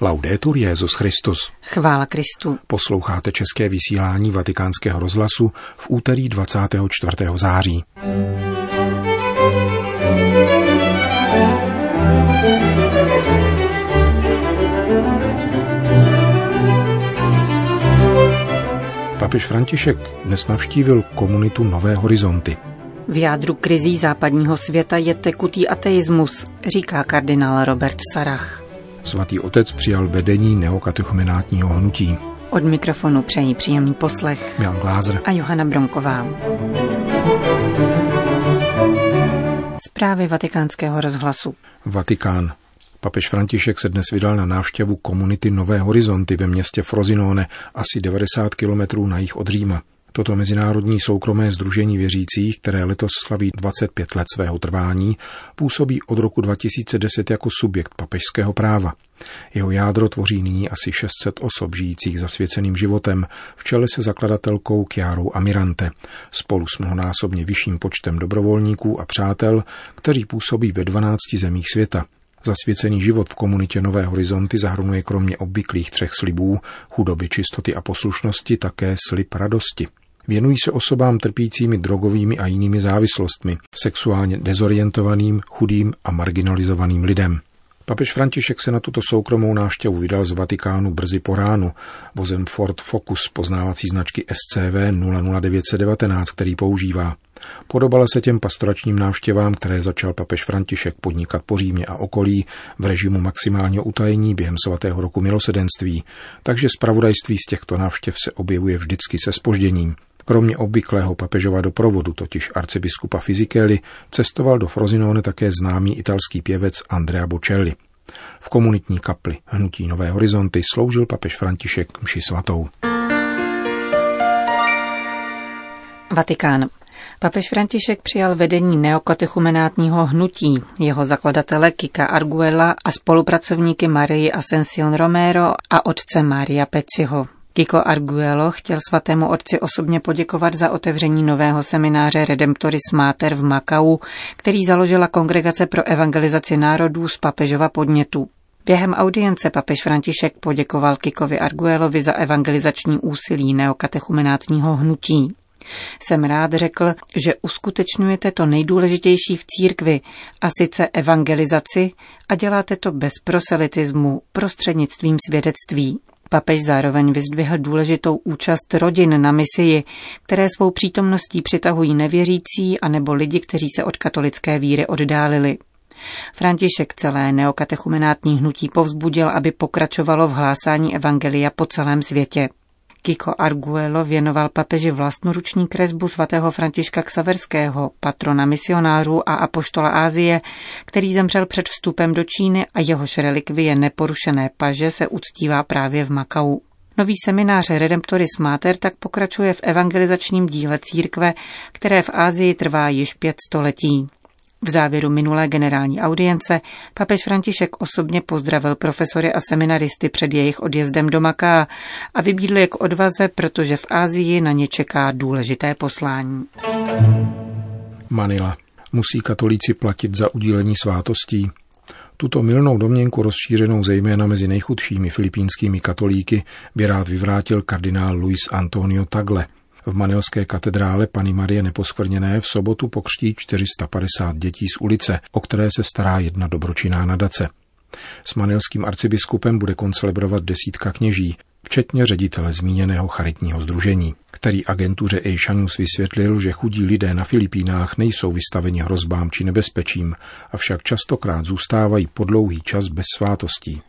Laudetur Jezus Christus. Chvála Kristu. Posloucháte české vysílání Vatikánského rozhlasu v úterý 24. září. Papež František dnes navštívil komunitu Nové horizonty. V jádru krizí západního světa je tekutý ateismus, říká kardinál Robert Sarach. Svatý otec přijal vedení neokatechumenátního hnutí. Od mikrofonu přejí příjemný poslech Jan Glázer a Johana Bronková. Zprávy vatikánského rozhlasu. Vatikán. Papež František se dnes vydal na návštěvu komunity Nové horizonty ve městě Frozinone, asi 90 kilometrů na jih od Říma. Toto mezinárodní soukromé združení věřících, které letos slaví 25 let svého trvání, působí od roku 2010 jako subjekt papežského práva. Jeho jádro tvoří nyní asi 600 osob žijících zasvěceným životem, v čele se zakladatelkou Kiarou Amirante, spolu s mnohonásobně vyšším počtem dobrovolníků a přátel, kteří působí ve 12 zemích světa. Zasvěcený život v komunitě Nové horizonty zahrnuje kromě obvyklých třech slibů, chudoby, čistoty a poslušnosti také slib radosti. Věnují se osobám trpícími drogovými a jinými závislostmi, sexuálně dezorientovaným, chudým a marginalizovaným lidem. Papež František se na tuto soukromou návštěvu vydal z Vatikánu brzy po ránu vozem Ford Focus poznávací značky SCV 00919, který používá. Podobala se těm pastoračním návštěvám, které začal papež František podnikat po Římě a okolí v režimu maximálního utajení během svatého roku milosedenství, takže zpravodajství z těchto návštěv se objevuje vždycky se spožděním. Kromě obvyklého papežova doprovodu, totiž arcibiskupa Fizikeli, cestoval do Frozinone také známý italský pěvec Andrea Bocelli. V komunitní kapli Hnutí Nové horizonty sloužil papež František mši svatou. Vatikán. Papež František přijal vedení neokatechumenátního hnutí, jeho zakladatele Kika Arguela a spolupracovníky Marie Ascension Romero a otce Maria Peciho. Kiko Arguello chtěl svatému otci osobně poděkovat za otevření nového semináře Redemptoris Mater v Makau, který založila Kongregace pro evangelizaci národů z papežova podnětu. Během audience papež František poděkoval Kikovi Arguelovi za evangelizační úsilí neokatechumenátního hnutí. Jsem rád řekl, že uskutečňujete to nejdůležitější v církvi, a sice evangelizaci, a děláte to bez proselitismu, prostřednictvím svědectví. Papež zároveň vyzdvihl důležitou účast rodin na misii, které svou přítomností přitahují nevěřící a nebo lidi, kteří se od katolické víry oddálili. František celé neokatechumenátní hnutí povzbudil, aby pokračovalo v hlásání evangelia po celém světě. Kiko Arguello věnoval papeži vlastnoruční kresbu svatého Františka Ksaverského, patrona misionářů a apoštola Ázie, který zemřel před vstupem do Číny a jehož relikvie neporušené paže se uctívá právě v Makau. Nový seminář Redemptoris Mater tak pokračuje v evangelizačním díle církve, které v Ázii trvá již pět století. V závěru minulé generální audience papež František osobně pozdravil profesory a seminaristy před jejich odjezdem do Maká a vybídl je k odvaze, protože v Ázii na ně čeká důležité poslání. Manila. Musí katolíci platit za udílení svátostí. Tuto milnou domněnku rozšířenou zejména mezi nejchudšími filipínskými katolíky by rád vyvrátil kardinál Luis Antonio Tagle – v manilské katedrále Pany Marie Neposkvrněné v sobotu pokřtí 450 dětí z ulice, o které se stará jedna dobročinná nadace. S manilským arcibiskupem bude koncelebrovat desítka kněží, včetně ředitele zmíněného charitního združení, který agentuře News vysvětlil, že chudí lidé na Filipínách nejsou vystaveni hrozbám či nebezpečím, avšak častokrát zůstávají po dlouhý čas bez svátostí.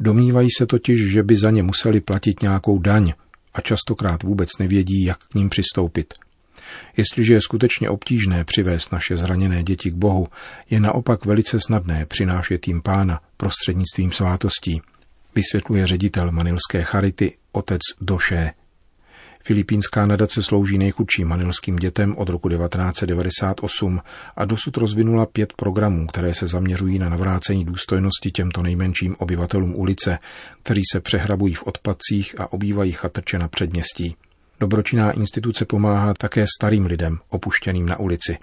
Domnívají se totiž, že by za ně museli platit nějakou daň, a častokrát vůbec nevědí, jak k ním přistoupit. Jestliže je skutečně obtížné přivést naše zraněné děti k Bohu, je naopak velice snadné přinášet jim pána prostřednictvím svátostí, vysvětluje ředitel manilské charity otec Doše. Filipínská nadace slouží nejchudším manilským dětem od roku 1998 a dosud rozvinula pět programů, které se zaměřují na navrácení důstojnosti těmto nejmenším obyvatelům ulice, kteří se přehrabují v odpadcích a obývají chatrče na předměstí. Dobročinná instituce pomáhá také starým lidem, opuštěným na ulici.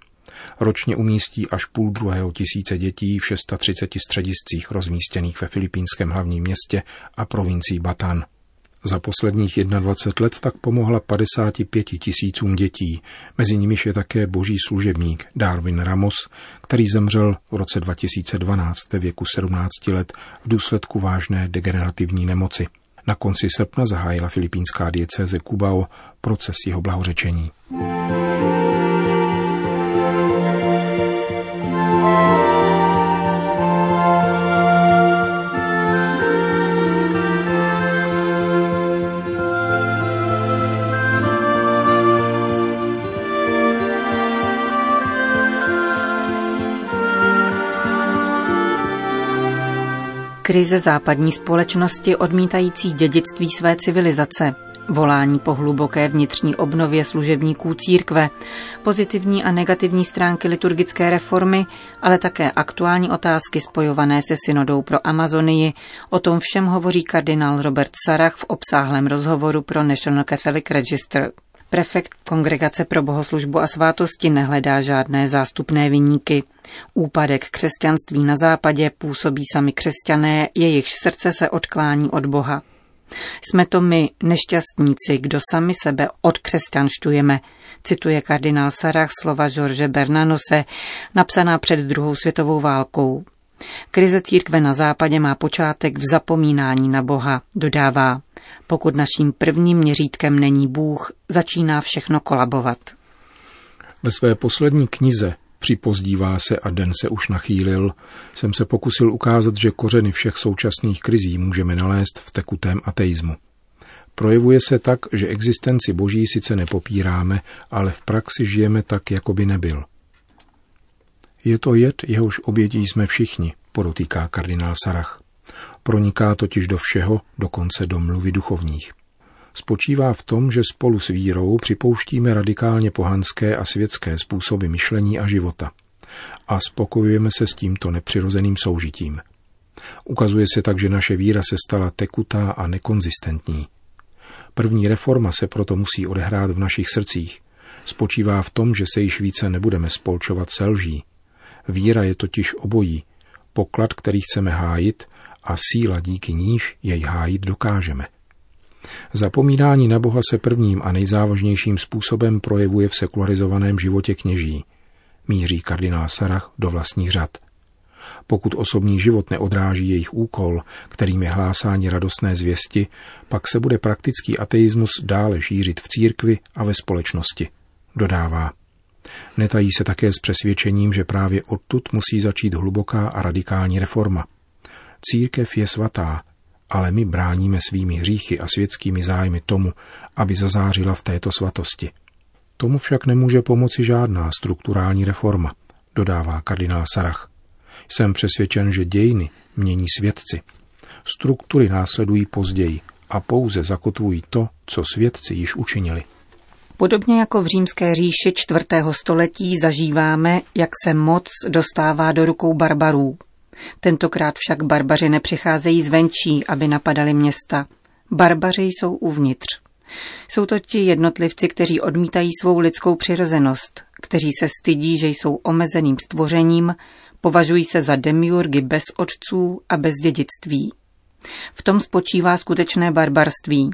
Ročně umístí až půl druhého tisíce dětí v 630 střediscích rozmístěných ve filipínském hlavním městě a provincii Batan. Za posledních 21 let tak pomohla 55 tisícům dětí, mezi nimiž je také boží služebník Darwin Ramos, který zemřel v roce 2012 ve věku 17 let v důsledku vážné degenerativní nemoci. Na konci srpna zahájila filipínská diecéze Kubao proces jeho blahořečení. Krize západní společnosti odmítající dědictví své civilizace, volání po hluboké vnitřní obnově služebníků církve, pozitivní a negativní stránky liturgické reformy, ale také aktuální otázky spojované se synodou pro Amazonii. O tom všem hovoří kardinál Robert Sarach v obsáhlém rozhovoru pro National Catholic Register. Prefekt Kongregace pro bohoslužbu a svátosti nehledá žádné zástupné vyníky. Úpadek křesťanství na západě působí sami křesťané, jejichž srdce se odklání od Boha. Jsme to my, nešťastníci, kdo sami sebe odkřesťanštujeme, cituje kardinál Sarach slova George Bernanose, napsaná před druhou světovou válkou. Krize církve na západě má počátek v zapomínání na Boha, dodává. Pokud naším prvním měřítkem není Bůh, začíná všechno kolabovat. Ve své poslední knize Připozdívá se a den se už nachýlil, jsem se pokusil ukázat, že kořeny všech současných krizí můžeme nalézt v tekutém ateismu. Projevuje se tak, že existenci Boží sice nepopíráme, ale v praxi žijeme tak, jako by nebyl. Je to jed, jehož obětí jsme všichni, podotýká kardinál Sarach. Proniká totiž do všeho, dokonce do mluvy duchovních. Spočívá v tom, že spolu s vírou připouštíme radikálně pohanské a světské způsoby myšlení a života. A spokojujeme se s tímto nepřirozeným soužitím. Ukazuje se tak, že naše víra se stala tekutá a nekonzistentní. První reforma se proto musí odehrát v našich srdcích. Spočívá v tom, že se již více nebudeme spolčovat se lží. Víra je totiž obojí, poklad, který chceme hájit a síla, díky níž jej hájit dokážeme. Zapomínání na Boha se prvním a nejzávažnějším způsobem projevuje v sekularizovaném životě kněží, míří kardinál Sarach do vlastních řad. Pokud osobní život neodráží jejich úkol, kterým je hlásání radostné zvěsti, pak se bude praktický ateismus dále šířit v církvi a ve společnosti, dodává. Netají se také s přesvědčením, že právě odtud musí začít hluboká a radikální reforma. Církev je svatá, ale my bráníme svými hříchy a světskými zájmy tomu, aby zazářila v této svatosti. Tomu však nemůže pomoci žádná strukturální reforma, dodává kardinál Sarach. Jsem přesvědčen, že dějiny mění svědci. Struktury následují později a pouze zakotvují to, co svědci již učinili. Podobně jako v římské říši čtvrtého století zažíváme, jak se moc dostává do rukou barbarů. Tentokrát však barbaři nepřicházejí zvenčí, aby napadali města. Barbaři jsou uvnitř. Jsou to ti jednotlivci, kteří odmítají svou lidskou přirozenost, kteří se stydí, že jsou omezeným stvořením, považují se za demiurgy bez otců a bez dědictví. V tom spočívá skutečné barbarství.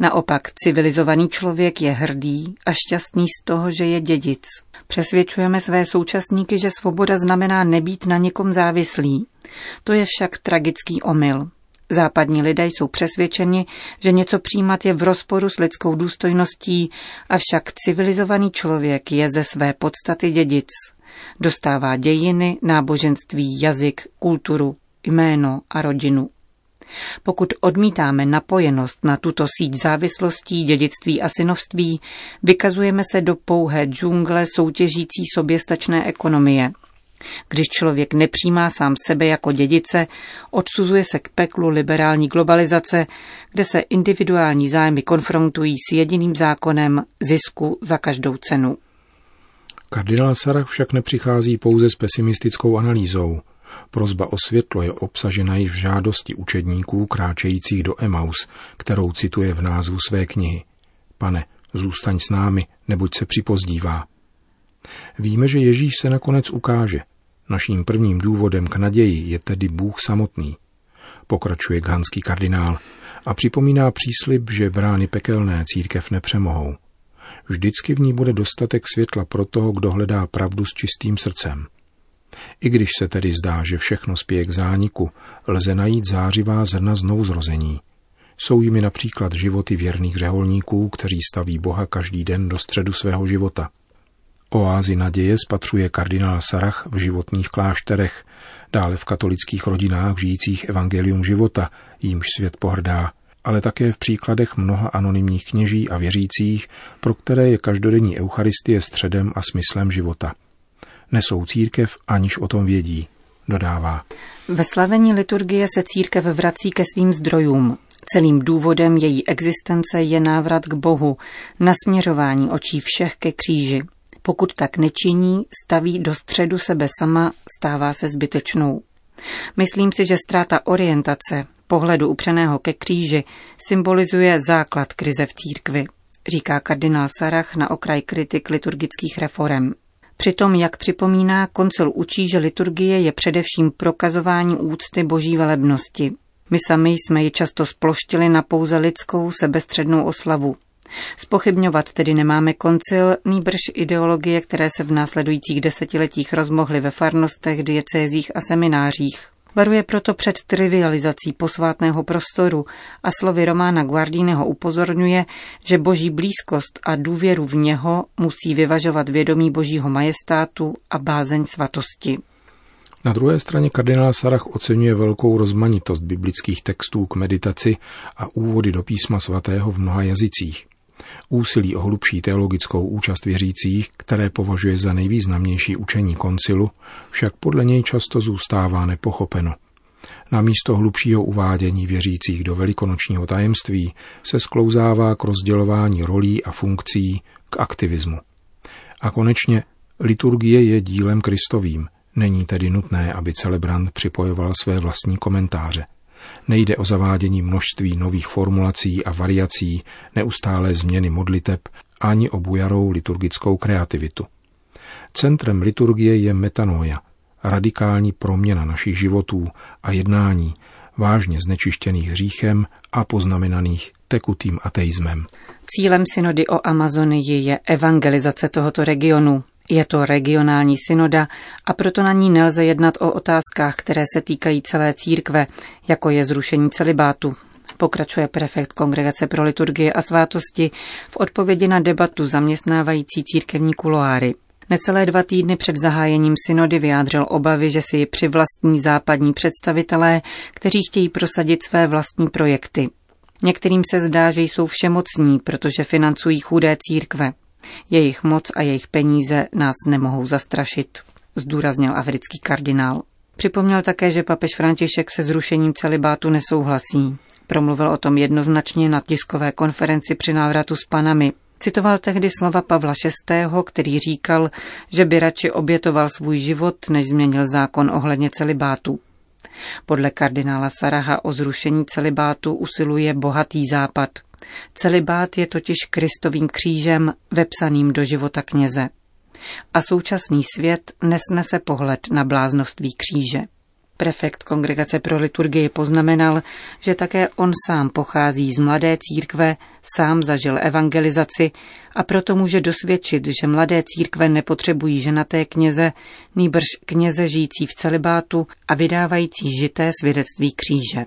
Naopak civilizovaný člověk je hrdý a šťastný z toho, že je dědic. Přesvědčujeme své současníky, že svoboda znamená nebýt na někom závislý. To je však tragický omyl. Západní lidé jsou přesvědčeni, že něco přijímat je v rozporu s lidskou důstojností, avšak civilizovaný člověk je ze své podstaty dědic. Dostává dějiny, náboženství, jazyk, kulturu, jméno a rodinu. Pokud odmítáme napojenost na tuto síť závislostí, dědictví a synovství, vykazujeme se do pouhé džungle soutěžící soběstačné ekonomie. Když člověk nepřijímá sám sebe jako dědice, odsuzuje se k peklu liberální globalizace, kde se individuální zájmy konfrontují s jediným zákonem zisku za každou cenu. Kardinál Sarach však nepřichází pouze s pesimistickou analýzou. Prozba o světlo je obsažena i v žádosti učedníků kráčejících do Emaus, kterou cituje v názvu své knihy. Pane, zůstaň s námi, neboť se připozdívá. Víme, že Ježíš se nakonec ukáže. Naším prvním důvodem k naději je tedy Bůh samotný. Pokračuje ghanský kardinál a připomíná příslib, že brány pekelné církev nepřemohou. Vždycky v ní bude dostatek světla pro toho, kdo hledá pravdu s čistým srdcem. I když se tedy zdá, že všechno spěje k zániku, lze najít zářivá zrna znovu zrození. Jsou jimi například životy věrných řeholníků, kteří staví Boha každý den do středu svého života. Oázy naděje spatřuje kardinál Sarach v životních klášterech, dále v katolických rodinách žijících evangelium života, jímž svět pohrdá, ale také v příkladech mnoha anonymních kněží a věřících, pro které je každodenní eucharistie středem a smyslem života. Nesou církev, aniž o tom vědí, dodává. Ve slavení liturgie se církev vrací ke svým zdrojům. Celým důvodem její existence je návrat k Bohu, nasměřování očí všech ke kříži. Pokud tak nečiní, staví do středu sebe sama, stává se zbytečnou. Myslím si, že ztráta orientace, pohledu upřeného ke kříži, symbolizuje základ krize v církvi, říká kardinál Sarach na okraj kritik liturgických reform. Přitom, jak připomíná, koncil učí, že liturgie je především prokazování úcty boží velebnosti. My sami jsme ji často sploštili na pouze lidskou sebestřednou oslavu. Spochybňovat tedy nemáme koncil, nýbrž ideologie, které se v následujících desetiletích rozmohly ve farnostech, diecézích a seminářích. Varuje proto před trivializací posvátného prostoru a slovy Romána Guardíneho upozorňuje, že boží blízkost a důvěru v něho musí vyvažovat vědomí božího majestátu a bázeň svatosti. Na druhé straně kardinál Sarach oceňuje velkou rozmanitost biblických textů k meditaci a úvody do písma svatého v mnoha jazycích. Úsilí o hlubší teologickou účast věřících, které považuje za nejvýznamnější učení koncilu, však podle něj často zůstává nepochopeno. Na místo hlubšího uvádění věřících do velikonočního tajemství se sklouzává k rozdělování rolí a funkcí, k aktivismu. A konečně liturgie je dílem Kristovým, není tedy nutné, aby celebrant připojoval své vlastní komentáře – Nejde o zavádění množství nových formulací a variací, neustálé změny modliteb, ani o bujarou liturgickou kreativitu. Centrem liturgie je metanoja, radikální proměna našich životů a jednání, vážně znečištěných hříchem a poznamenaných tekutým ateismem. Cílem synody o Amazonii je evangelizace tohoto regionu, je to regionální synoda a proto na ní nelze jednat o otázkách, které se týkají celé církve, jako je zrušení celibátu. Pokračuje prefekt Kongregace pro liturgie a svátosti v odpovědi na debatu zaměstnávající církevní kuloáry. Necelé dva týdny před zahájením synody vyjádřil obavy, že si ji přivlastní západní představitelé, kteří chtějí prosadit své vlastní projekty. Některým se zdá, že jsou všemocní, protože financují chudé církve. Jejich moc a jejich peníze nás nemohou zastrašit, zdůraznil africký kardinál. Připomněl také, že papež František se zrušením celibátu nesouhlasí. Promluvil o tom jednoznačně na tiskové konferenci při návratu s panami. Citoval tehdy slova Pavla VI., který říkal, že by radši obětoval svůj život, než změnil zákon ohledně celibátu. Podle kardinála Saraha o zrušení celibátu usiluje bohatý západ – Celibát je totiž Kristovým křížem vepsaným do života kněze. A současný svět nesnese pohled na bláznovství kříže. Prefekt Kongregace pro liturgii poznamenal, že také on sám pochází z mladé církve, sám zažil evangelizaci a proto může dosvědčit, že mladé církve nepotřebují ženaté kněze, nýbrž kněze žijící v celibátu a vydávající žité svědectví kříže.